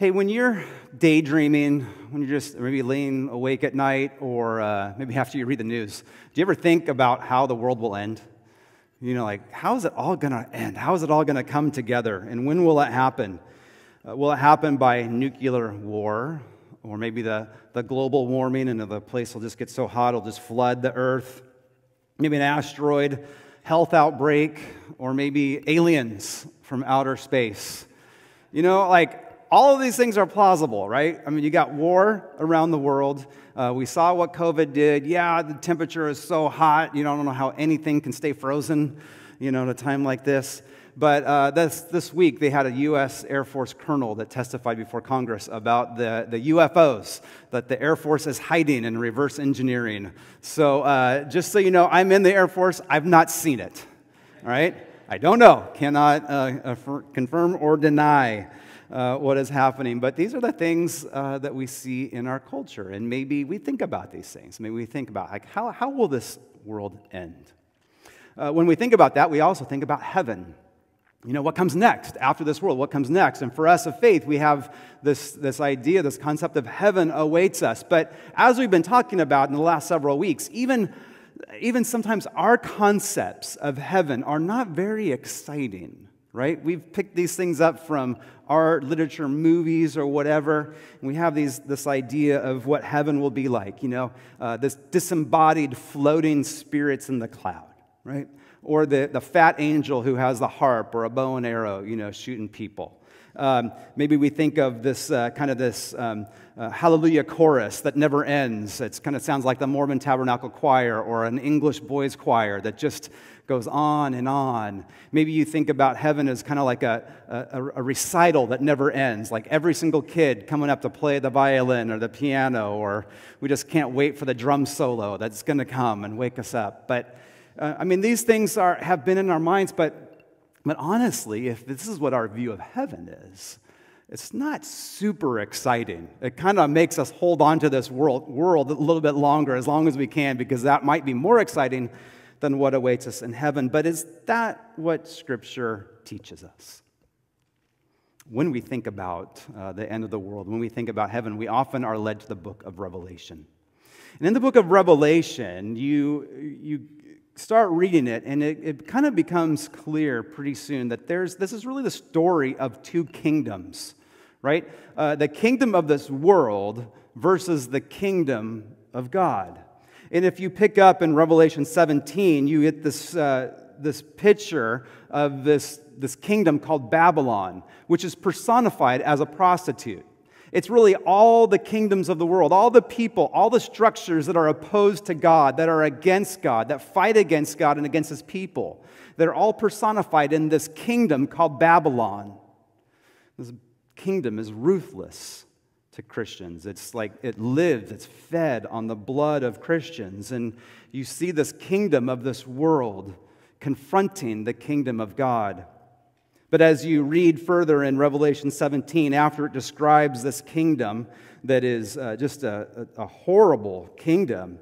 Hey, when you're daydreaming, when you're just maybe laying awake at night, or uh, maybe after you read the news, do you ever think about how the world will end? You know, like, how is it all going to end? How is it all going to come together? And when will it happen? Uh, will it happen by nuclear war? Or maybe the, the global warming and the place will just get so hot it'll just flood the earth? Maybe an asteroid, health outbreak, or maybe aliens from outer space. You know, like all of these things are plausible, right? I mean, you got war around the world. Uh, we saw what COVID did. Yeah, the temperature is so hot. You don't know how anything can stay frozen, you know, at a time like this. But uh, this, this week, they had a U.S. Air Force colonel that testified before Congress about the, the UFOs that the Air Force is hiding and reverse engineering. So, uh, just so you know, I'm in the Air Force. I've not seen it. All right? I don't know. Cannot uh, confirm or deny uh, what is happening. But these are the things uh, that we see in our culture. And maybe we think about these things. Maybe we think about, like, how, how will this world end? Uh, when we think about that, we also think about heaven. You know, what comes next after this world? What comes next? And for us of faith, we have this, this idea, this concept of heaven awaits us. But as we've been talking about in the last several weeks, even, even sometimes our concepts of heaven are not very exciting right? We've picked these things up from art, literature, movies, or whatever. And we have these, this idea of what heaven will be like, you know, uh, this disembodied floating spirits in the cloud, right? Or the, the fat angel who has the harp or a bow and arrow, you know, shooting people. Um, maybe we think of this uh, kind of this um, uh, hallelujah chorus that never ends. It kind of sounds like the Mormon Tabernacle Choir or an English boys choir that just goes on and on. Maybe you think about heaven as kind of like a, a, a, recital that never ends, like every single kid coming up to play the violin or the piano, or we just can't wait for the drum solo that's going to come and wake us up. But uh, I mean, these things are, have been in our minds, but, but honestly, if this is what our view of heaven is, it's not super exciting. It kind of makes us hold on to this world, world a little bit longer, as long as we can, because that might be more exciting than what awaits us in heaven. But is that what Scripture teaches us? When we think about uh, the end of the world, when we think about heaven, we often are led to the book of Revelation. And in the book of Revelation, you, you start reading it, and it, it kind of becomes clear pretty soon that there's, this is really the story of two kingdoms, right? Uh, the kingdom of this world versus the kingdom of God. And if you pick up in Revelation 17, you get this, uh, this picture of this, this kingdom called Babylon, which is personified as a prostitute. It's really all the kingdoms of the world, all the people, all the structures that are opposed to God, that are against God, that fight against God and against his people. They're all personified in this kingdom called Babylon. This kingdom is ruthless to Christians. It's like it lives, it's fed on the blood of Christians. And you see this kingdom of this world confronting the kingdom of God. But as you read further in Revelation 17, after it describes this kingdom that is uh, just a, a, a horrible kingdom,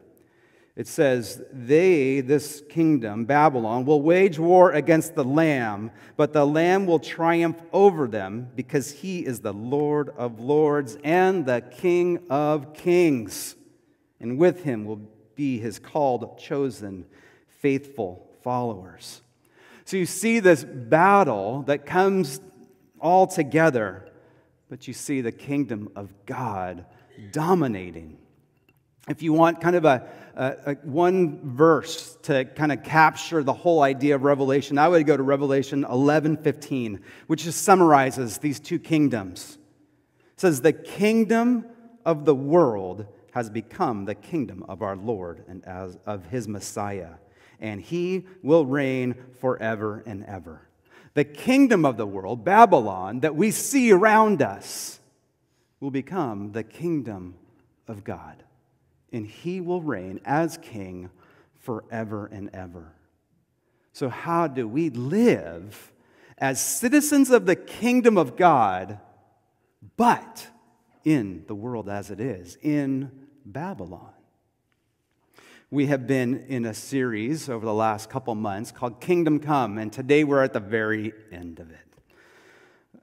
it says, They, this kingdom, Babylon, will wage war against the Lamb, but the Lamb will triumph over them because he is the Lord of lords and the King of kings. And with him will be his called, chosen, faithful followers. So you see this battle that comes all together, but you see the kingdom of God dominating if you want kind of a, a, a, one verse to kind of capture the whole idea of Revelation, I would go to Revelation 11 15, which just summarizes these two kingdoms. It says, The kingdom of the world has become the kingdom of our Lord and as of his Messiah, and he will reign forever and ever. The kingdom of the world, Babylon, that we see around us, will become the kingdom of God and he will reign as king forever and ever. So, how do we live as citizens of the kingdom of God, but in the world as it is, in Babylon? We have been in a series over the last couple months called Kingdom Come, and today we're at the very end of it.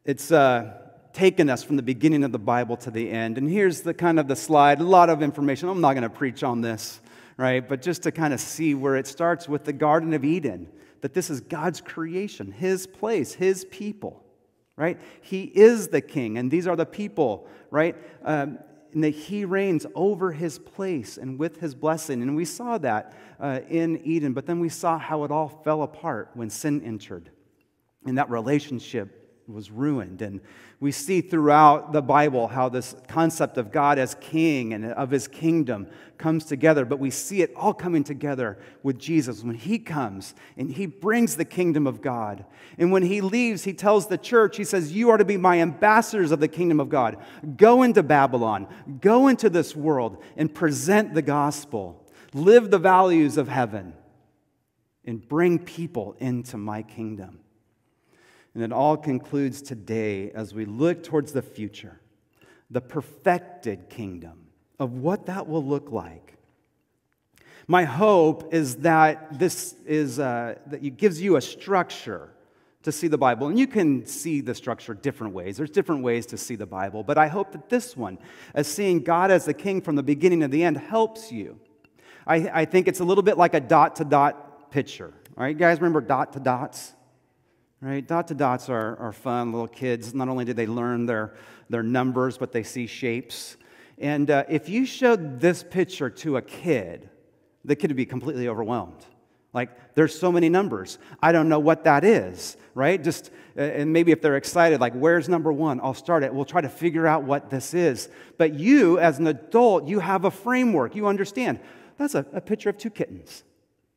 It's, uh, taken us from the beginning of the Bible to the end. And here's the kind of the slide, a lot of information. I'm not going to preach on this, right? But just to kind of see where it starts with the Garden of Eden, that this is God's creation, His place, His people, right? He is the king, and these are the people, right? Um, and that he reigns over his place and with his blessing. And we saw that uh, in Eden, but then we saw how it all fell apart when sin entered. And that relationship was ruined. And we see throughout the Bible how this concept of God as king and of his kingdom comes together, but we see it all coming together with Jesus when he comes and he brings the kingdom of God. And when he leaves, he tells the church, he says, You are to be my ambassadors of the kingdom of God. Go into Babylon, go into this world and present the gospel, live the values of heaven, and bring people into my kingdom. And it all concludes today as we look towards the future, the perfected kingdom of what that will look like. My hope is that this is uh, that it gives you a structure to see the Bible, and you can see the structure different ways. There's different ways to see the Bible, but I hope that this one, as seeing God as the King from the beginning to the end, helps you. I, I think it's a little bit like a dot to dot picture. All right, you guys remember dot to dots? Right? Dot to dots are, are fun. Little kids, not only do they learn their, their numbers, but they see shapes. And uh, if you showed this picture to a kid, the kid would be completely overwhelmed. Like, there's so many numbers. I don't know what that is, right? Just, uh, and maybe if they're excited, like, where's number one? I'll start it. We'll try to figure out what this is. But you, as an adult, you have a framework. You understand. That's a, a picture of two kittens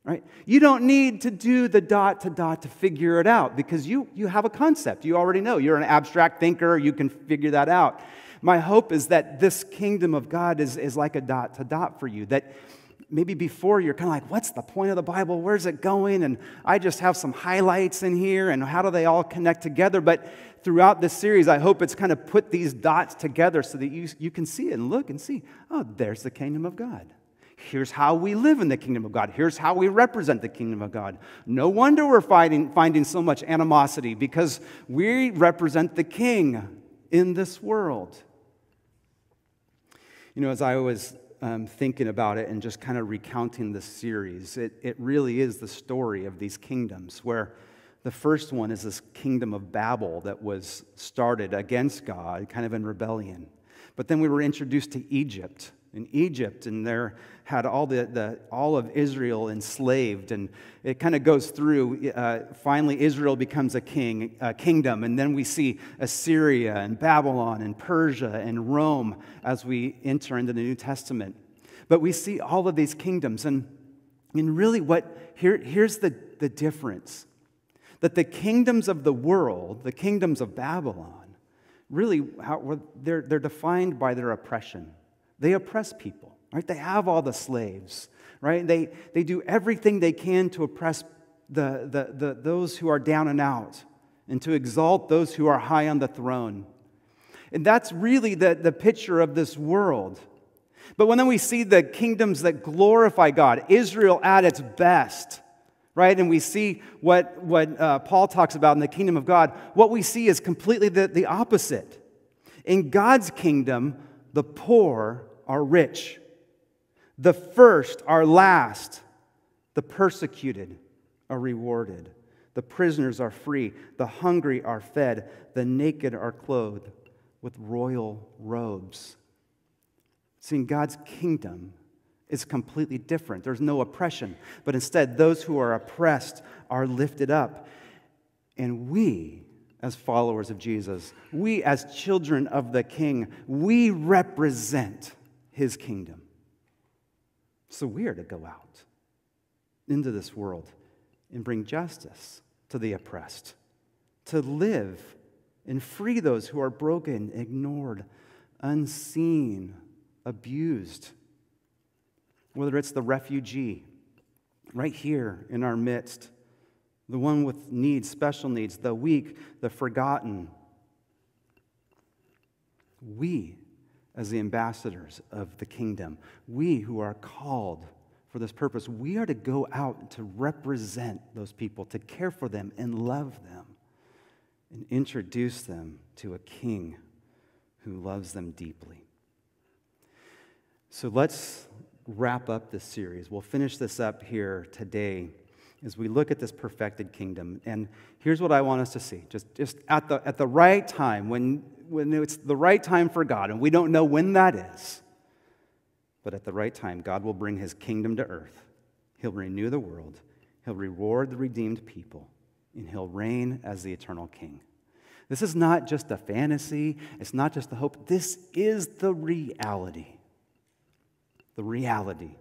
right? You don't need to do the dot to dot to figure it out because you, you have a concept. You already know. You're an abstract thinker, you can figure that out. My hope is that this kingdom of God is, is like a dot to dot for you, that maybe before you're kind of like, what's the point of the Bible? Where's it going? And I just have some highlights in here, and how do they all connect together? But throughout this series, I hope it's kind of put these dots together so that you, you can see it and look and see, oh, there's the kingdom of God. Here's how we live in the kingdom of God. Here's how we represent the kingdom of God. No wonder we're finding, finding so much animosity because we represent the king in this world. You know, as I was um, thinking about it and just kind of recounting this series, it, it really is the story of these kingdoms where the first one is this kingdom of Babel that was started against God, kind of in rebellion. But then we were introduced to Egypt in Egypt, and there had all, the, the, all of Israel enslaved. And it kind of goes through. Uh, finally, Israel becomes a king, a kingdom, and then we see Assyria and Babylon and Persia and Rome as we enter into the New Testament. But we see all of these kingdoms, and, and really, what here, here's the, the difference that the kingdoms of the world, the kingdoms of Babylon, really, how, they're, they're defined by their oppression. They oppress people, right? They have all the slaves, right? They, they do everything they can to oppress the, the, the, those who are down and out and to exalt those who are high on the throne. And that's really the, the picture of this world. But when then we see the kingdoms that glorify God, Israel at its best, right? And we see what, what uh, Paul talks about in the kingdom of God, what we see is completely the, the opposite. In God's kingdom, the poor are rich, the first are last, the persecuted are rewarded, the prisoners are free, the hungry are fed, the naked are clothed with royal robes. Seeing God's kingdom is completely different. There's no oppression, but instead, those who are oppressed are lifted up. And we, as followers of Jesus, we, as children of the King, we represent his kingdom. So we are to go out into this world and bring justice to the oppressed, to live and free those who are broken, ignored, unseen, abused. Whether it's the refugee right here in our midst, the one with needs, special needs, the weak, the forgotten. We as the ambassadors of the kingdom. We who are called for this purpose, we are to go out to represent those people, to care for them and love them, and introduce them to a king who loves them deeply. So let's wrap up this series. We'll finish this up here today as we look at this perfected kingdom. And here's what I want us to see just, just at, the, at the right time, when, when it's the right time for God, and we don't know when that is, but at the right time, God will bring his kingdom to earth. He'll renew the world, he'll reward the redeemed people, and he'll reign as the eternal king. This is not just a fantasy, it's not just a hope. This is the reality. The reality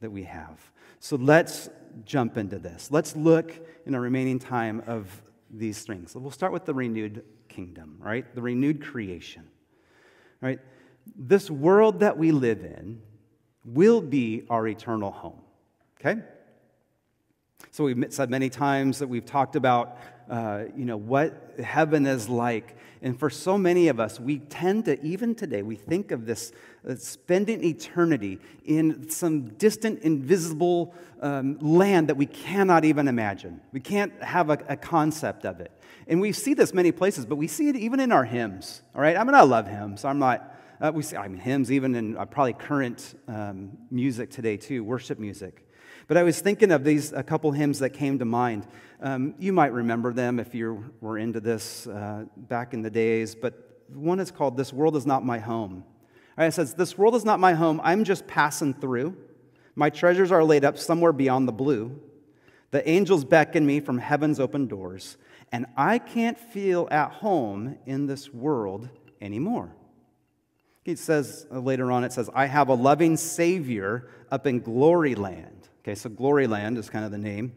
that we have. So let's jump into this. Let's look in the remaining time of these things. We'll start with the renewed kingdom, right? The renewed creation, right? This world that we live in will be our eternal home, okay? So we've said many times that we've talked about, uh, you know, what heaven is like. And for so many of us, we tend to, even today, we think of this uh, spending eternity in some distant, invisible um, land that we cannot even imagine. We can't have a, a, concept of it. And we see this many places, but we see it even in our hymns, all right? I mean, I love hymns. I'm not, uh, we see, I mean, hymns even in uh, probably current um, music today, too, worship music. But I was thinking of these, a couple hymns that came to mind. Um, you might remember them if you were into this uh, back in the days, but one is called This World Is Not My Home. It says, This world is not my home. I'm just passing through. My treasures are laid up somewhere beyond the blue. The angels beckon me from heaven's open doors, and I can't feel at home in this world anymore. He says uh, later on, it says, I have a loving Savior up in glory land. Okay, so glory land is kind of the name.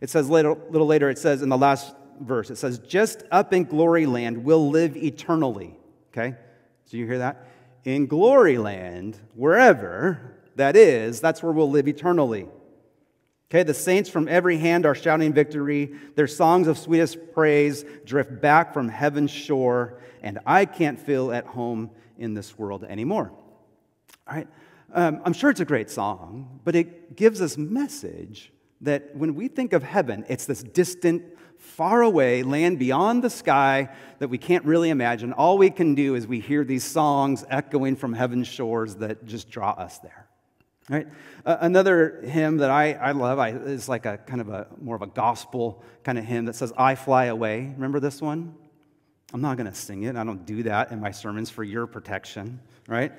It says later, a little later, it says in the last verse, it says, just up in glory land we'll live eternally. Okay, so you hear that? In glory land, wherever that is, that's where we'll live eternally. Okay, the saints from every hand are shouting victory. Their songs of sweetest praise drift back from heaven's shore, and I can't feel at home in this world anymore. All right, um, I'm sure it's a great song, but it gives us message that when we think of heaven, it's this distant, far away land beyond the sky that we can't really imagine. All we can do is we hear these songs echoing from heaven's shores that just draw us there. Right? Uh, another hymn that I, I love I, is like a kind of a more of a gospel kind of hymn that says, I fly away. Remember this one? I'm not going to sing it. I don't do that in my sermons for your protection, right?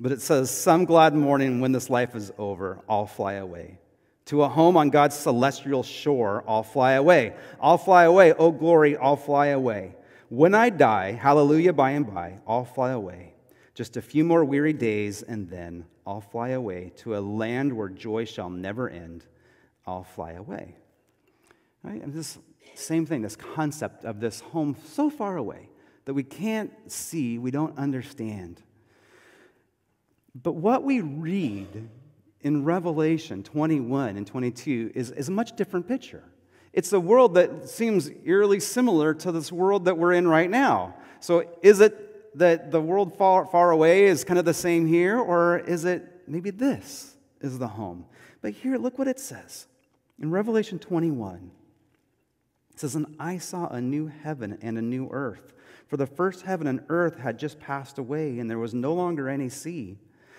But it says, Some glad morning when this life is over, I'll fly away. To a home on God's celestial shore, I'll fly away. I'll fly away. Oh, glory, I'll fly away. When I die, hallelujah, by and by, I'll fly away. Just a few more weary days, and then I'll fly away to a land where joy shall never end. I'll fly away. Right? And this same thing, this concept of this home so far away that we can't see, we don't understand. But what we read in Revelation 21 and 22 is, is a much different picture. It's a world that seems eerily similar to this world that we're in right now. So, is it that the world far, far away is kind of the same here, or is it maybe this is the home? But here, look what it says in Revelation 21. It says, And I saw a new heaven and a new earth. For the first heaven and earth had just passed away, and there was no longer any sea.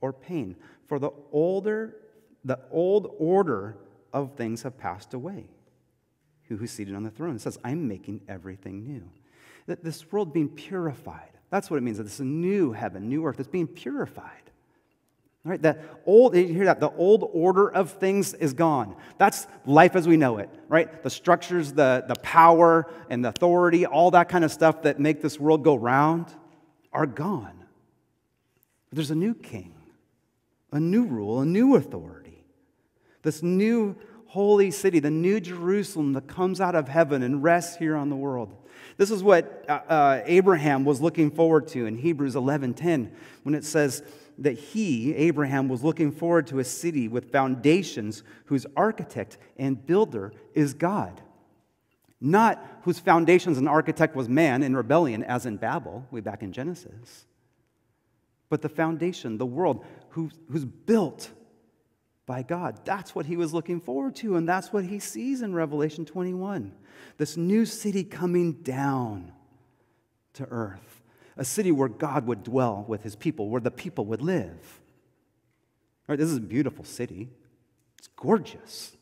or pain, for the older the old order of things have passed away who who's seated on the throne. Says, I'm making everything new. That this world being purified. That's what it means. That this is a new heaven, new earth. It's being purified. Right? The old, you hear that? The old order of things is gone. That's life as we know it, right? The structures, the, the power, and the authority, all that kind of stuff that make this world go round are gone. But there's a new king, a new rule, a new authority. This new holy city, the new Jerusalem that comes out of heaven and rests here on the world. This is what uh, uh, Abraham was looking forward to in Hebrews 11:10 when it says that he, Abraham, was looking forward to a city with foundations whose architect and builder is God. Not whose foundations and architect was man in rebellion, as in Babel, way back in Genesis, but the foundation, the world, who, who's built by God. That's what he was looking forward to, and that's what he sees in Revelation 21 this new city coming down to earth, a city where God would dwell with his people, where the people would live. All right, this is a beautiful city, it's gorgeous.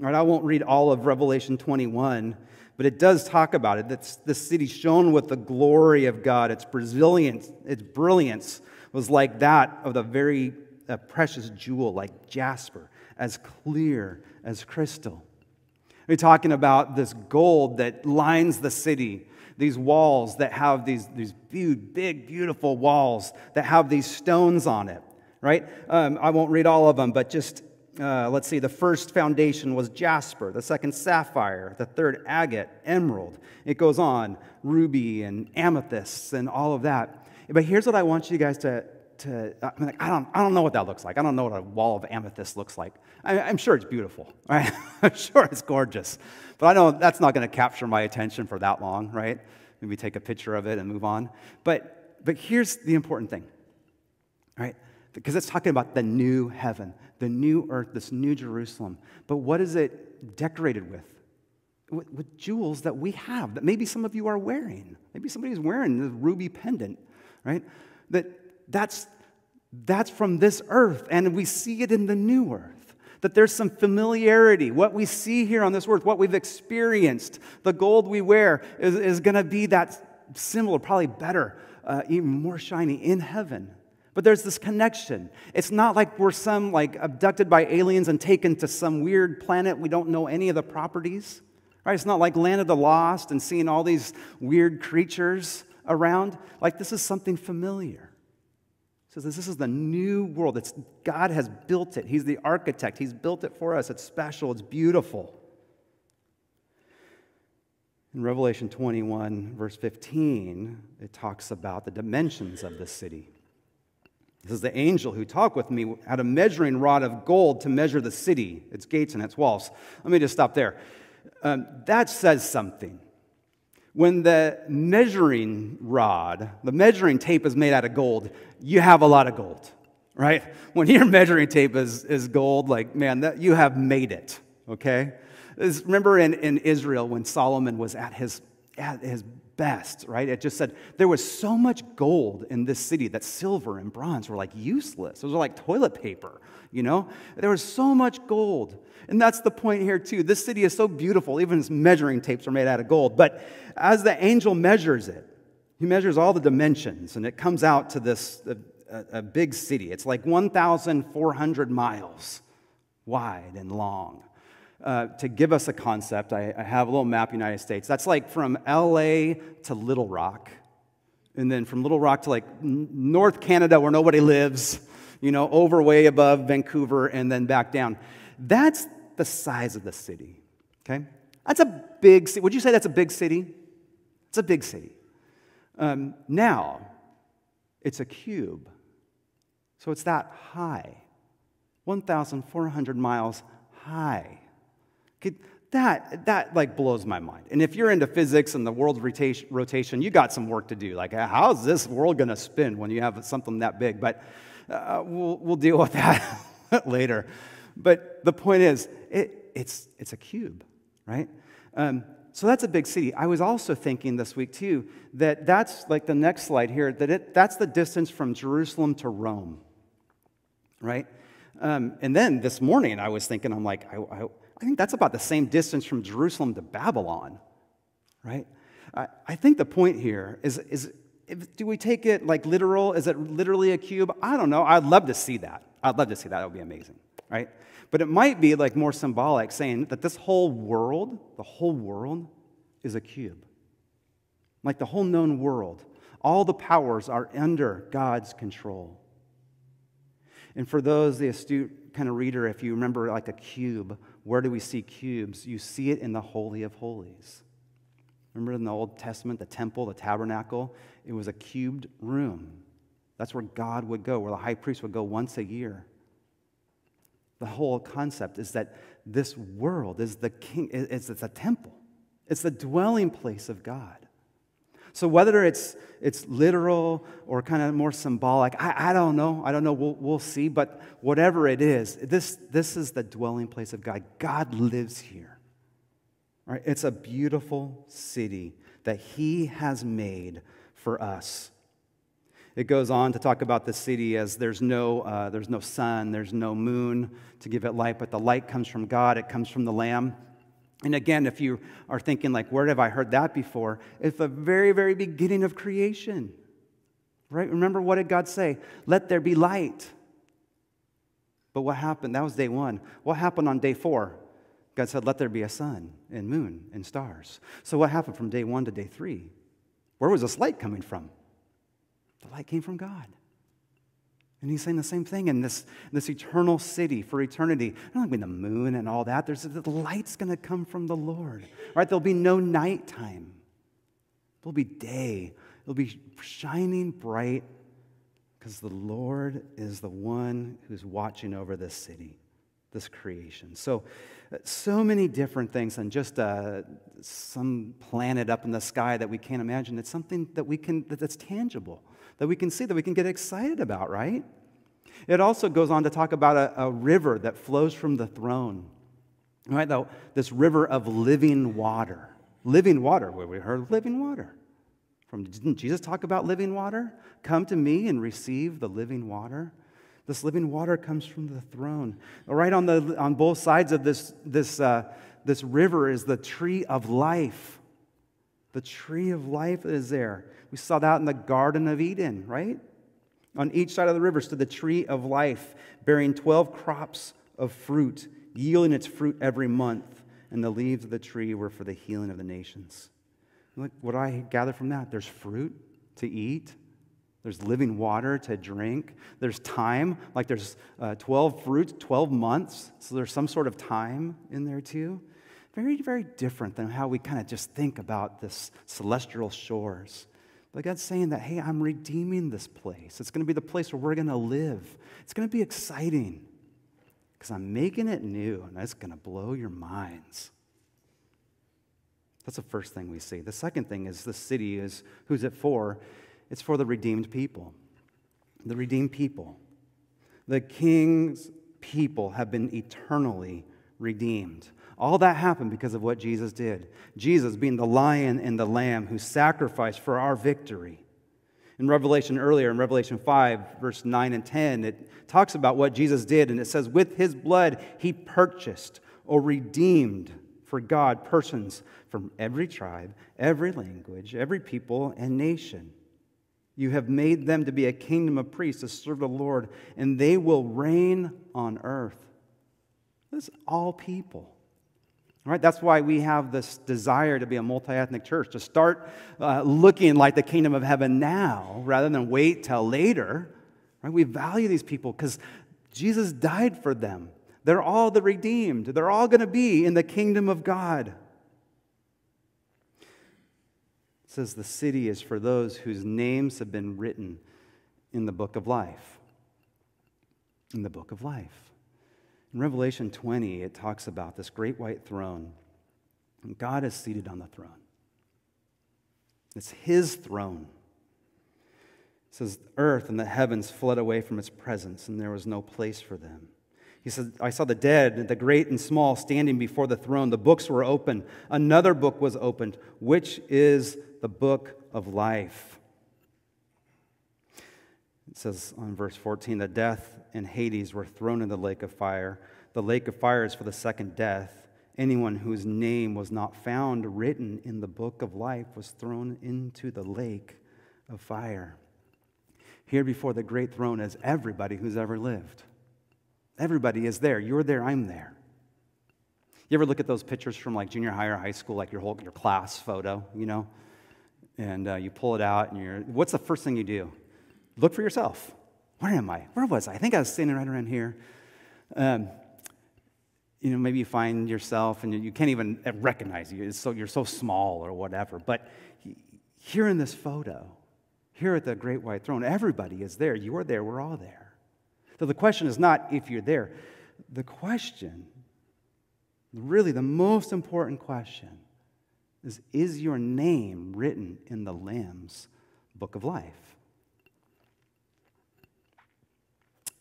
All right, I won't read all of Revelation 21, but it does talk about it. That's the city shone with the glory of God. Its brilliance, its brilliance was like that of the very uh, precious jewel, like jasper, as clear as crystal. We're talking about this gold that lines the city, these walls that have these, these big, beautiful walls that have these stones on it, right? Um, I won't read all of them, but just uh, let's see, the first foundation was jasper, the second sapphire, the third agate, emerald. It goes on, ruby and amethysts and all of that. But here's what I want you guys to, to I, mean, I, don't, I don't know what that looks like. I don't know what a wall of amethyst looks like. I, am sure it's beautiful, right? I'm sure it's gorgeous. But I know that's not going to capture my attention for that long, right? Maybe take a picture of it and move on. But, but here's the important thing, right? Because it's talking about the new heaven, the new earth, this new Jerusalem. But what is it decorated with? With, with jewels that we have, that maybe some of you are wearing. Maybe somebody's wearing the ruby pendant, right? That that's, that's from this earth, and we see it in the new earth. That there's some familiarity. What we see here on this earth, what we've experienced, the gold we wear is, is going to be that similar, probably better, uh, even more shiny in heaven. But there's this connection. It's not like we're some like abducted by aliens and taken to some weird planet we don't know any of the properties. Right? It's not like land of the lost and seeing all these weird creatures around. Like this is something familiar says this is the new world. It's, God has built it. He's the architect. He's built it for us. It's special. It's beautiful. In Revelation 21, verse 15, it talks about the dimensions of the city. This is the angel who talked with me had a measuring rod of gold to measure the city, its gates and its walls. Let me just stop there. Um, that says something. When the measuring rod, the measuring tape is made out of gold, you have a lot of gold, right? When your measuring tape is, is gold, like, man, that, you have made it, okay? remember in, in Israel when Solomon was at his, at his best, right? It just said there was so much gold in this city that silver and bronze were like useless. Those were like toilet paper, you know? There was so much gold. And that's the point here, too. This city is so beautiful, even its measuring tapes are made out of gold. But as the angel measures it, he measures all the dimensions, and it comes out to this a, a big city. It's like 1,400 miles wide and long. Uh, to give us a concept, I, I have a little map United States. That's like from LA to Little Rock, and then from Little Rock to like North Canada where nobody lives, you know, over way above Vancouver, and then back down. That's the size of the city, okay? That's a big city. Would you say that's a big city? It's a big city. Um, now, it's a cube. So it's that high 1,400 miles high. Okay, that, that like blows my mind. And if you're into physics and the world's rotation, you got some work to do. Like, how's this world going to spin when you have something that big? But uh, we'll, we'll deal with that later. But the point is, it, it's, it's a cube, right? Um, so that's a big city. I was also thinking this week, too, that that's like the next slide here, that it, that's the distance from Jerusalem to Rome, right? Um, and then this morning, I was thinking, I'm like, I, I, think that's about the same distance from Jerusalem to Babylon, right? I, I think the point here is, is if, do we take it like literal? Is it literally a cube? I don't know. I'd love to see that. I'd love to see that. That would be amazing right? But it might be like more symbolic, saying that this whole world, the whole world, is a cube. Like the whole known world, all the powers are under God's control. And for those, the astute kind of reader, if you remember like a cube, where do we see cubes? You see it in the Holy of Holies. Remember in the Old Testament, the temple, the tabernacle? It was a cubed room. That's where God would go, where the high priest would go once a year. The whole concept is that this world is the king, it's, it's a temple. It's the dwelling place of God. So whether it's, it's literal or kind of more symbolic, I, I don't know. I don't know. We'll, we'll see. But whatever it is, this, this is the dwelling place of God. God lives here. Right? It's a beautiful city that He has made for us. It goes on to talk about the city as there's no, uh, there's no sun, there's no moon to give it light, but the light comes from God, it comes from the Lamb. And again, if you are thinking, like, where have I heard that before? It's the very, very beginning of creation. Right? Remember what did God say? Let there be light. But what happened? That was day one. What happened on day four? God said, Let there be a sun and moon and stars. So what happened from day one to day three? Where was this light coming from? The light came from God. And he's saying the same thing in this, this eternal city for eternity. I'm not like the moon and all that. There's the light's going to come from the Lord. Right? There'll be no nighttime. There'll be day. It'll be shining bright because the Lord is the one who's watching over this city, this creation. So, so many different things than just uh, some planet up in the sky that we can't imagine. It's something that we can that's tangible that we can see, that we can get excited about, right? It also goes on to talk about a, a river that flows from the throne, right? Though this river of living water. Living water, where we heard living water. From, didn't Jesus talk about living water? Come to me and receive the living water. This living water comes from the throne. Right on, the, on both sides of this, this, uh, this river is the tree of life. The tree of life is there. We saw that in the Garden of Eden, right? On each side of the river stood the tree of life, bearing 12 crops of fruit, yielding its fruit every month, and the leaves of the tree were for the healing of the nations. Look, what I gather from that? There's fruit to eat, there's living water to drink, there's time, like there's uh, 12 fruits, 12 months, so there's some sort of time in there too. Very, very different than how we kind of just think about this celestial shores. But God's saying that, hey, I'm redeeming this place. It's going to be the place where we're going to live. It's going to be exciting because I'm making it new and it's going to blow your minds. That's the first thing we see. The second thing is the city is who's it for? It's for the redeemed people. The redeemed people. The king's people have been eternally redeemed. All that happened because of what Jesus did. Jesus being the lion and the lamb who sacrificed for our victory. In Revelation earlier, in Revelation 5, verse 9 and 10, it talks about what Jesus did, and it says, With his blood he purchased or redeemed for God persons from every tribe, every language, every people, and nation. You have made them to be a kingdom of priests to serve the Lord, and they will reign on earth. This is all people. Right? That's why we have this desire to be a multi ethnic church, to start uh, looking like the kingdom of heaven now rather than wait till later. Right? We value these people because Jesus died for them. They're all the redeemed, they're all going to be in the kingdom of God. It says the city is for those whose names have been written in the book of life. In the book of life. In Revelation 20, it talks about this great white throne. And God is seated on the throne. It's his throne. It says, Earth and the heavens fled away from its presence, and there was no place for them. He said, I saw the dead, the great and small, standing before the throne. The books were open. Another book was opened, which is the book of life. It says on verse 14 that death and Hades were thrown in the lake of fire. The lake of fire is for the second death. Anyone whose name was not found written in the book of life was thrown into the lake of fire. Here before the great throne is everybody who's ever lived. Everybody is there. You're there, I'm there. You ever look at those pictures from like junior high or high school, like your whole your class photo, you know? And uh, you pull it out, and you're, what's the first thing you do? Look for yourself. Where am I? Where was I? I think I was standing right around here. Um, you know, maybe you find yourself and you can't even recognize you. It's so, you're so small or whatever. But here in this photo, here at the great white throne, everybody is there. You are there. We're all there. So the question is not if you're there. The question, really the most important question, is Is your name written in the Lamb's book of life?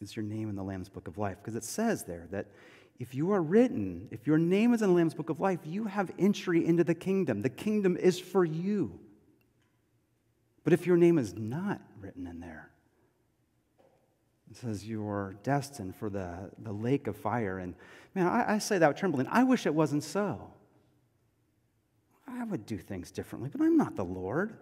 Is your name in the Lamb's book of life? Because it says there that if you are written, if your name is in the Lamb's book of life, you have entry into the kingdom. The kingdom is for you. But if your name is not written in there, it says you're destined for the, the lake of fire. And man, I, I say that trembling. I wish it wasn't so. I would do things differently, but I'm not the Lord.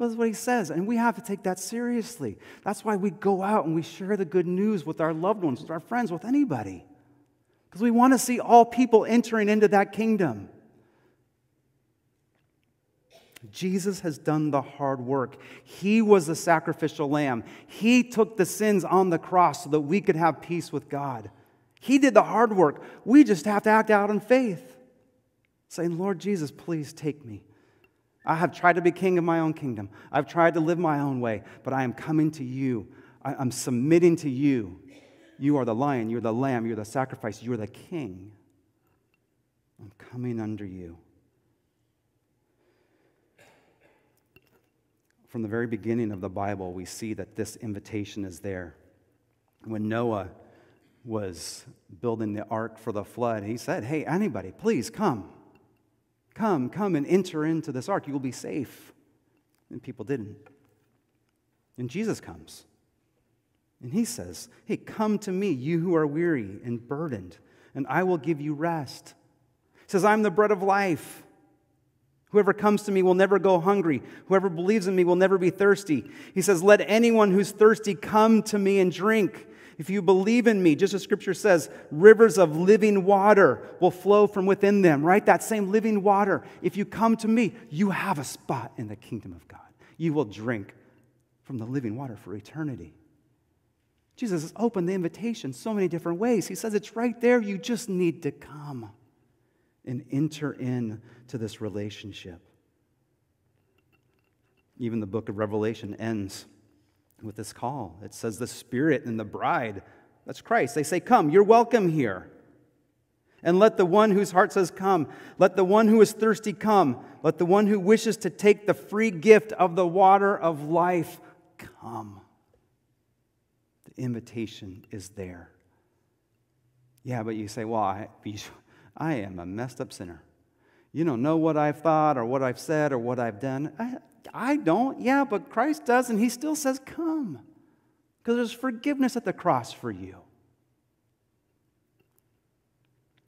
That's what he says, and we have to take that seriously. That's why we go out and we share the good news with our loved ones, with our friends, with anybody. Because we want to see all people entering into that kingdom. Jesus has done the hard work. He was the sacrificial lamb. He took the sins on the cross so that we could have peace with God. He did the hard work. We just have to act out in faith, saying, Lord Jesus, please take me. I have tried to be king of my own kingdom. I've tried to live my own way, but I am coming to you. I'm submitting to you. You are the lion, you're the lamb, you're the sacrifice, you're the king. I'm coming under you. From the very beginning of the Bible, we see that this invitation is there. When Noah was building the ark for the flood, he said, Hey, anybody, please come. Come, come and enter into this ark. You will be safe. And people didn't. And Jesus comes. And he says, Hey, come to me, you who are weary and burdened, and I will give you rest. He says, I'm the bread of life. Whoever comes to me will never go hungry. Whoever believes in me will never be thirsty. He says, Let anyone who's thirsty come to me and drink. If you believe in me, just as scripture says, rivers of living water will flow from within them, right? That same living water. If you come to me, you have a spot in the kingdom of God. You will drink from the living water for eternity. Jesus has opened the invitation so many different ways. He says it's right there. You just need to come and enter in to this relationship. Even the book of Revelation ends with this call. It says the Spirit and the bride, that's Christ. They say, Come, you're welcome here. And let the one whose heart says, Come, let the one who is thirsty come, let the one who wishes to take the free gift of the water of life come. The invitation is there. Yeah, but you say, Well, I, I am a messed up sinner. You don't know what I've thought or what I've said or what I've done. I, I don't. Yeah, but Christ does, and He still says, Come. Because there's forgiveness at the cross for you.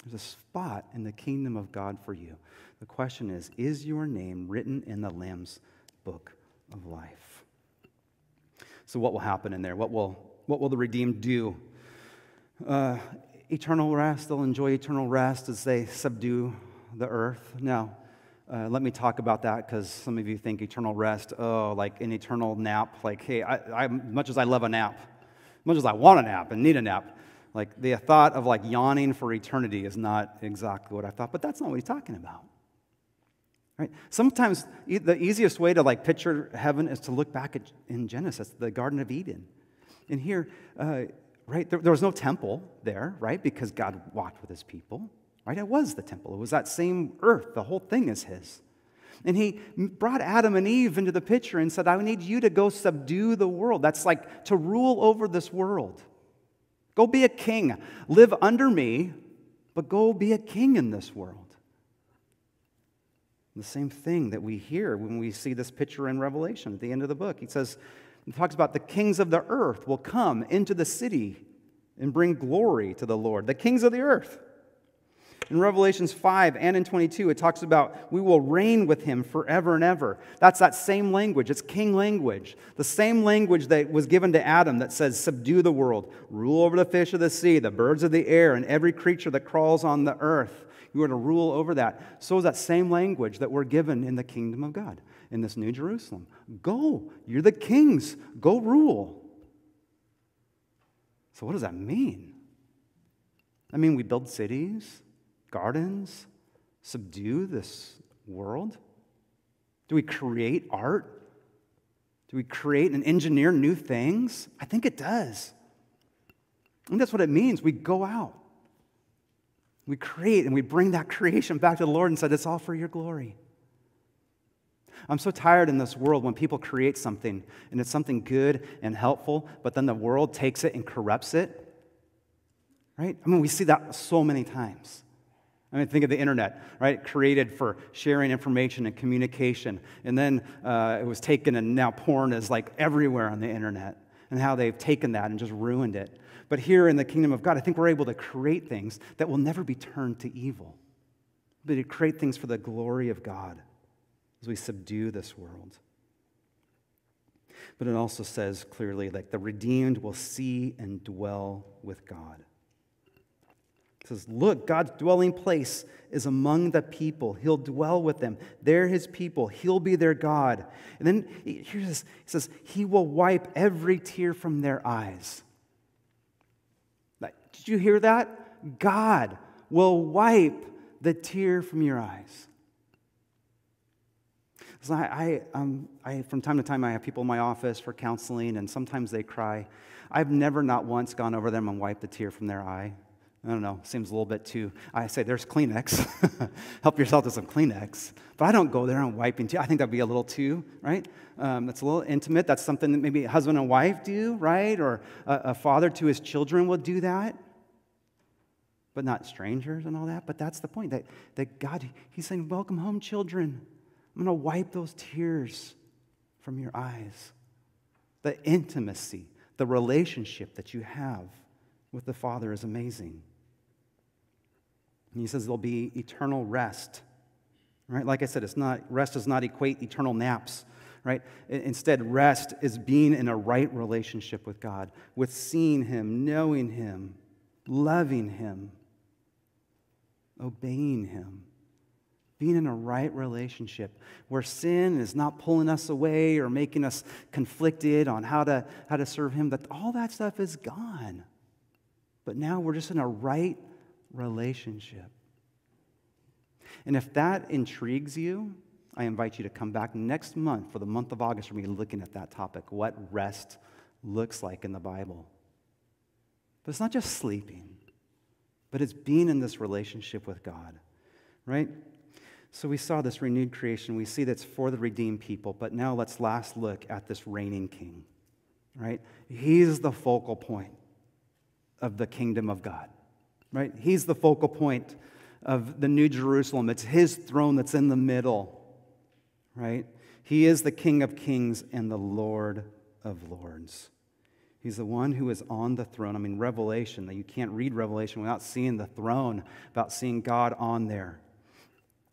There's a spot in the kingdom of God for you. The question is Is your name written in the Lamb's book of life? So, what will happen in there? What will, what will the redeemed do? Uh, eternal rest. They'll enjoy eternal rest as they subdue the earth. Now, uh, let me talk about that because some of you think eternal rest, oh, like an eternal nap. Like, hey, I, I, much as I love a nap, much as I want a nap and need a nap, like the thought of like yawning for eternity is not exactly what I thought, but that's not what he's talking about. Right? Sometimes the easiest way to like picture heaven is to look back at, in Genesis, the Garden of Eden. And here, uh, right? There, there, was no temple there, right? Because God walked with his people, right? It was the temple. It was that same earth. The whole thing is his. And he brought Adam and Eve into the picture and said, I need you to go subdue the world. That's like to rule over this world. Go be a king. Live under me, but go be a king in this world. The same thing that we hear when we see this picture in Revelation at the end of the book. He says, it talks about the kings of the earth will come into the city and bring glory to the Lord. The kings of the earth. In Revelations 5 and in 22, it talks about we will reign with him forever and ever. That's that same language. It's king language. The same language that was given to Adam that says, Subdue the world, rule over the fish of the sea, the birds of the air, and every creature that crawls on the earth. You are to rule over that. So is that same language that we're given in the kingdom of God in this New Jerusalem. Go. You're the kings. Go rule. So, what does that mean? I mean, we build cities, gardens, subdue this world. Do we create art? Do we create and engineer new things? I think it does. And that's what it means. We go out. We create and we bring that creation back to the Lord and said, It's all for your glory. I'm so tired in this world when people create something and it's something good and helpful, but then the world takes it and corrupts it. Right? I mean, we see that so many times. I mean, think of the internet, right? Created for sharing information and communication. And then uh, it was taken, and now porn is like everywhere on the internet, and how they've taken that and just ruined it. But here in the kingdom of God, I think we're able to create things that will never be turned to evil, but to create things for the glory of God as we subdue this world. But it also says clearly, like the redeemed will see and dwell with God. It says, Look, God's dwelling place is among the people. He'll dwell with them. They're his people. He'll be their God. And then here's this, he says, He will wipe every tear from their eyes. Did you hear that? God will wipe the tear from your eyes. So I, I, um, I, from time to time, I have people in my office for counseling, and sometimes they cry. I've never, not once, gone over them and wiped the tear from their eye. I don't know, seems a little bit too. I say, there's Kleenex. Help yourself to some Kleenex. But I don't go there and wiping tears. I think that'd be a little too, right? Um, that's a little intimate. That's something that maybe a husband and wife do, right? Or a, a father to his children will do that. But not strangers and all that. But that's the point that, that God, He's saying, Welcome home, children. I'm going to wipe those tears from your eyes. The intimacy, the relationship that you have with the Father is amazing. And he says there'll be eternal rest. Right? Like I said, it's not rest does not equate eternal naps. Right? Instead, rest is being in a right relationship with God, with seeing Him, knowing Him, loving Him, obeying Him being in a right relationship where sin is not pulling us away or making us conflicted on how to, how to serve Him, that all that stuff is gone. But now we're just in a right relationship. And if that intrigues you, I invite you to come back next month for the month of August. To be looking at that topic what rest looks like in the Bible. But it's not just sleeping, but it's being in this relationship with God, right? So we saw this renewed creation. We see that's for the redeemed people. But now let's last look at this reigning king, right? He's the focal point of the kingdom of God, right? He's the focal point of the New Jerusalem. It's his throne that's in the middle, right? He is the King of kings and the Lord of lords. He's the one who is on the throne. I mean, Revelation, that you can't read Revelation without seeing the throne, about seeing God on there.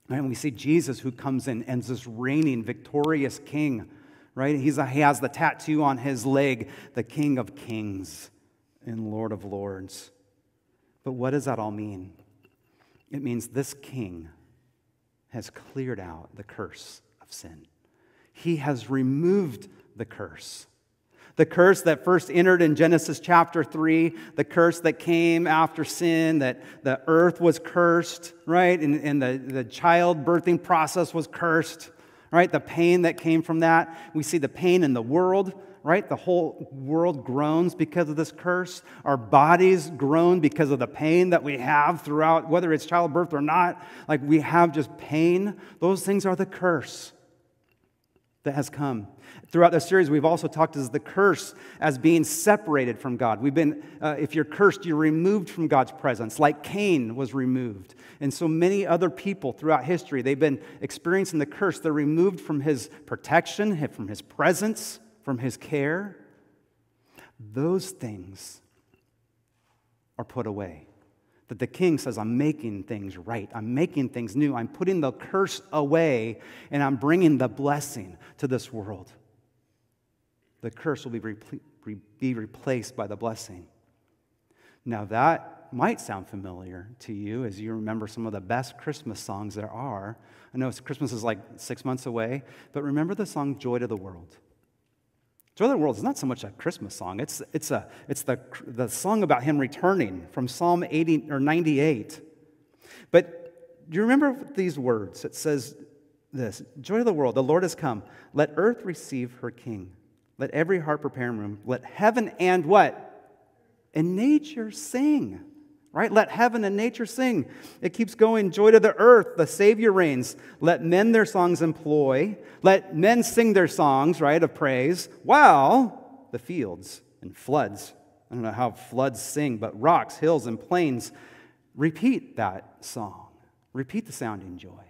And we see Jesus who comes in and is this reigning, victorious king, right? He's a, he has the tattoo on his leg, the King of Kings and Lord of Lords. But what does that all mean? It means this king has cleared out the curse of sin. He has removed the curse. The curse that first entered in Genesis chapter 3, the curse that came after sin, that the earth was cursed, right? And, and the, the child birthing process was cursed, right? The pain that came from that. We see the pain in the world right? The whole world groans because of this curse. Our bodies groan because of the pain that we have throughout, whether it's childbirth or not. Like we have just pain. Those things are the curse that has come. Throughout the series, we've also talked as the curse as being separated from God. We've been, uh, if you're cursed, you're removed from God's presence, like Cain was removed. And so many other people throughout history, they've been experiencing the curse. They're removed from his protection, from his presence from his care, those things are put away. That the king says, I'm making things right. I'm making things new. I'm putting the curse away and I'm bringing the blessing to this world. The curse will be, repl- be replaced by the blessing. Now, that might sound familiar to you as you remember some of the best Christmas songs there are. I know Christmas is like six months away, but remember the song Joy to the World. Joy of the World is not so much a Christmas song, it's, it's, a, it's the, the song about him returning from Psalm 80 or 98. But do you remember these words? It says this Joy of the world, the Lord has come. Let earth receive her king. Let every heart prepare room. Let heaven and what? And nature sing right? Let heaven and nature sing. It keeps going. Joy to the earth, the Savior reigns. Let men their songs employ. Let men sing their songs, right, of praise, while the fields and floods, I don't know how floods sing, but rocks, hills, and plains repeat that song. Repeat the sounding joy.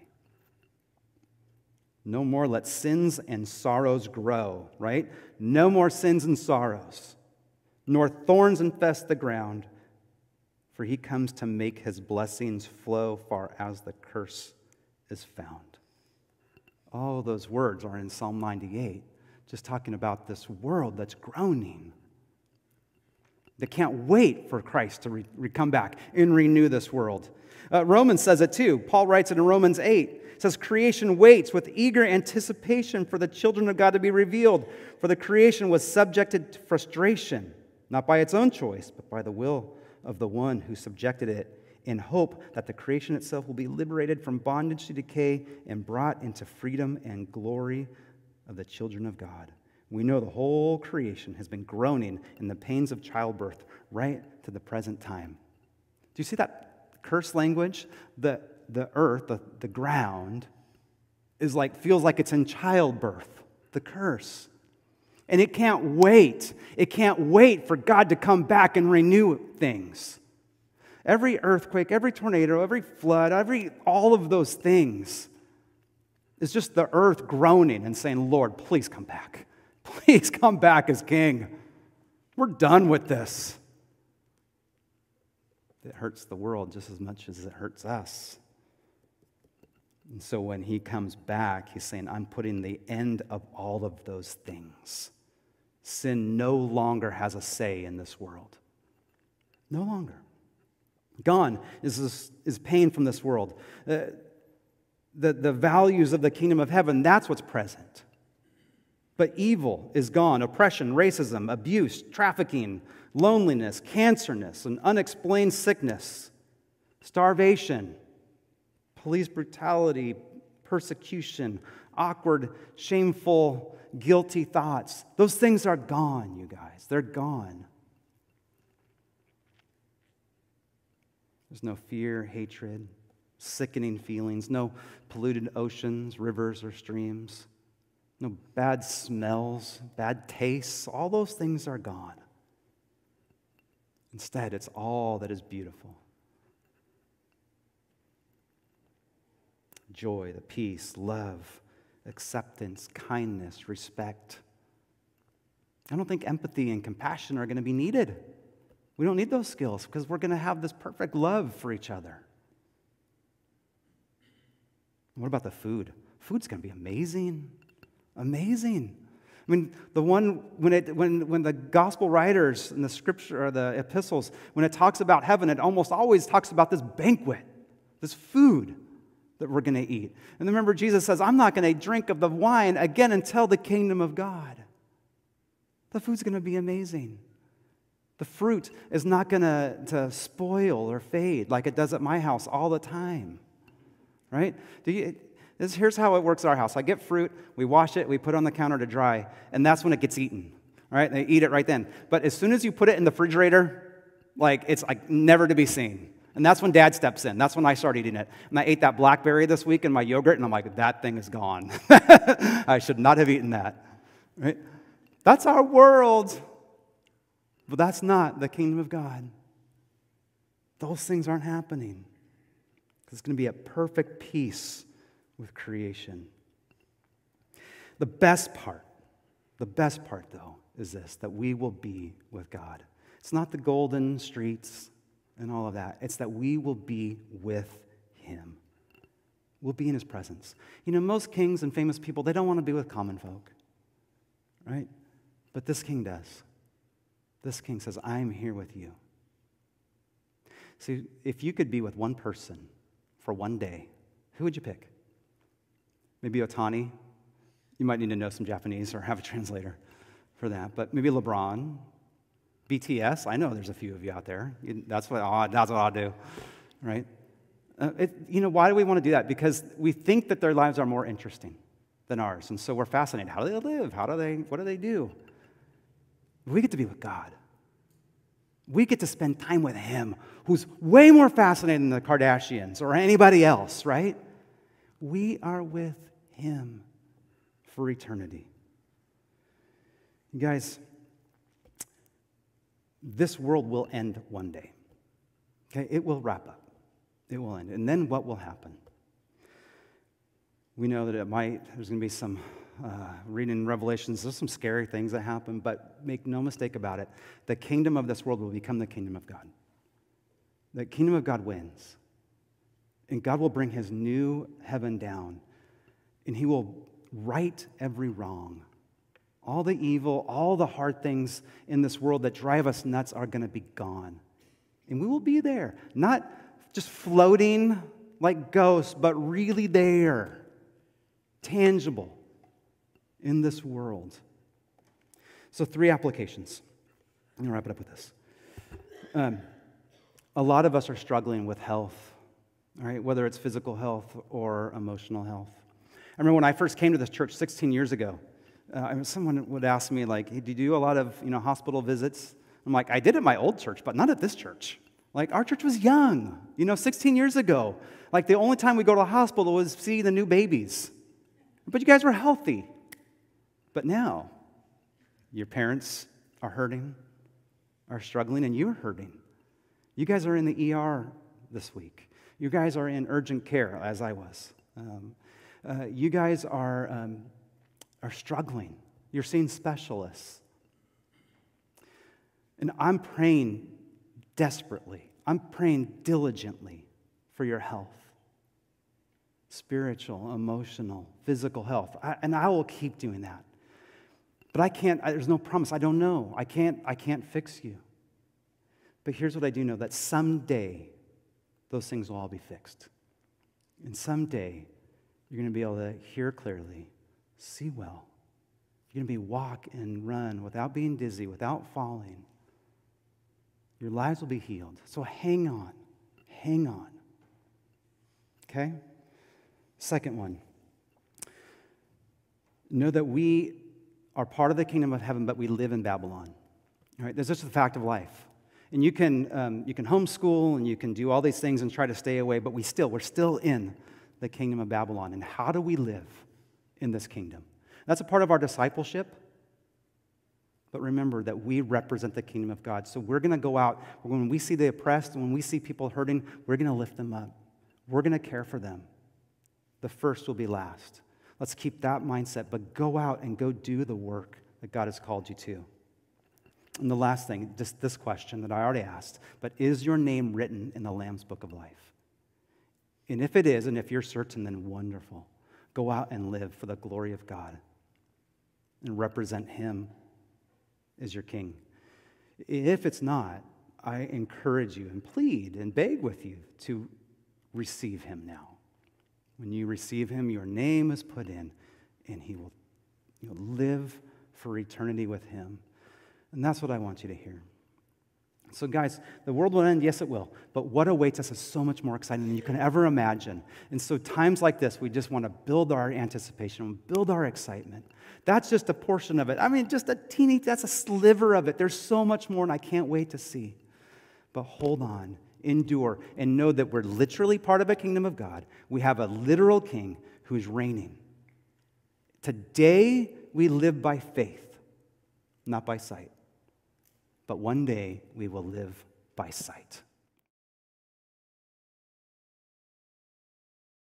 No more let sins and sorrows grow, right? No more sins and sorrows, nor thorns infest the ground for he comes to make his blessings flow far as the curse is found. All those words are in Psalm 98, just talking about this world that's groaning. They can't wait for Christ to re- come back and renew this world. Uh, Romans says it too. Paul writes it in Romans 8. It says, Creation waits with eager anticipation for the children of God to be revealed. For the creation was subjected to frustration, not by its own choice, but by the will of the one who subjected it, in hope that the creation itself will be liberated from bondage to decay and brought into freedom and glory of the children of God. We know the whole creation has been groaning in the pains of childbirth right to the present time. Do you see that curse language? The, the earth, the, the ground, is like, feels like it's in childbirth, the curse. And it can't wait. It can't wait for God to come back and renew things. Every earthquake, every tornado, every flood, every all of those things is just the earth groaning and saying, Lord, please come back. Please come back as king. We're done with this. It hurts the world just as much as it hurts us. And so when he comes back, he's saying, I'm putting the end of all of those things. Sin no longer has a say in this world. No longer. Gone is, this, is pain from this world. Uh, the, the values of the kingdom of heaven, that's what's present. But evil is gone oppression, racism, abuse, trafficking, loneliness, cancerness, and unexplained sickness, starvation, police brutality, persecution, awkward, shameful guilty thoughts. Those things are gone, you guys. They're gone. There's no fear, hatred, sickening feelings, no polluted oceans, rivers, or streams, no bad smells, bad tastes. All those things are gone. Instead, it's all that is beautiful. Joy, the peace, love, acceptance, kindness, respect. I don't think empathy and compassion are going to be needed. We don't need those skills because we're going to have this perfect love for each other. What about the food? Food's going to be amazing. Amazing. I mean, the one, when, it, when, when the gospel writers in the scripture or the epistles, when it talks about heaven, it almost always talks about this banquet, this food that we're going to eat. And remember, Jesus says, I'm not going to drink of the wine again until the kingdom of God. The food's going to be amazing. The fruit is not going to, spoil or fade like it does at my house all the time. Right? Do you, this, here's how it works at our house. I get fruit, we wash it, we put it on the counter to dry, and that's when it gets eaten. Right? They eat it right then. But as soon as you put it in the refrigerator, like it's like never to be seen. And that's when dad steps in. That's when I start eating it. And I ate that blackberry this week in my yogurt, and I'm like, that thing is gone. I should not have eaten that. Right? That's our world. But that's not the kingdom of God. Those things aren't happening. It's going to be a perfect peace with creation. The best part, the best part, though, is this that we will be with God. It's not the golden streets, and all of that. It's that we will be with him. We'll be in his presence. You know, most kings and famous people, they don't want to be with common folk, right? But this king does. This king says, I'm here with you. See, if you could be with one person for one day, who would you pick? Maybe Otani. You might need to know some Japanese or have a translator. for that, but maybe LeBron, BTS. I know there's a few of you out there. That's what, oh, that's what I'll do, right? Uh, it, you know, why do we want to do that? Because we think that their lives are more interesting than ours. And so we're fascinated. How do they live? How do they, what do they do? We get to be with God. We get to spend time with Him, who's way more fascinating than the Kardashians or anybody else, right? We are with Him for eternity. You guys, this world will end one day. Okay, it will wrap up. It will end. And then what will happen? We know that it might, there's going to be some, uh, reading in Revelations, there's some scary things that happen, but make no mistake about it. The kingdom of this world will become the kingdom of God. The kingdom of God wins. And God will bring his new heaven down, and he will right every wrong. All the evil, all the hard things in this world that drive us nuts are going to be gone. And we will be there, not just floating like ghosts, but really there, tangible in this world. So, three applications. I'm going to wrap it up with this. Um, a lot of us are struggling with health, right? Whether it's physical health or emotional health. I remember when I first came to this church 16 years ago, uh, someone would ask me, like, hey, do you do a lot of you know, hospital visits? I'm like, I did at my old church, but not at this church. Like, our church was young, you know, 16 years ago. Like, the only time we go to a hospital was see the new babies. But you guys were healthy. But now, your parents are hurting, are struggling, and you're hurting. You guys are in the ER this week. You guys are in urgent care, as I was. Um, uh, you guys are, um, are struggling. You're seeing specialists. And I'm praying desperately, I'm praying diligently for your health spiritual, emotional, physical health. I, and I will keep doing that. But I can't, I, there's no promise. I don't know. I can't, I can't fix you. But here's what I do know that someday those things will all be fixed. And someday you're going to be able to hear clearly, see well. You're going to be walk and run without being dizzy, without falling. Your lives will be healed. So hang on. Hang on. Okay? Second one. Know that we are part of the kingdom of heaven, but we live in Babylon. All right? That's just the fact of life. And you can, um, you can homeschool and you can do all these things and try to stay away, but we still, we're still in the kingdom of Babylon. And how do we live in this kingdom? That's a part of our discipleship. But remember that we represent the kingdom of God. So we're going to go out. When we see the oppressed, when we see people hurting, we're going to lift them up. We're going to care for them. The first will be last. Let's keep that mindset, but go out and go do the work that God has called you to. And the last thing, just this question that I already asked, but is your name written in the Lamb's book of life? And if it is, and if you're certain, then wonderful. Go out and live for the glory of God and represent Him as your King. If it's not, I encourage you and plead and beg with you to receive Him now. When you receive Him, your name is put in, and He will you'll live for eternity with Him. And that's what I want you to hear. So, guys, the world will end, yes, it will. But what awaits us is so much more exciting than you can ever imagine. And so, times like this, we just want to build our anticipation, build our excitement. That's just a portion of it. I mean, just a teeny, that's a sliver of it. There's so much more, and I can't wait to see. But hold on, endure, and know that we're literally part of a kingdom of God. We have a literal king who's reigning. Today, we live by faith, not by sight but one day we will live by sight.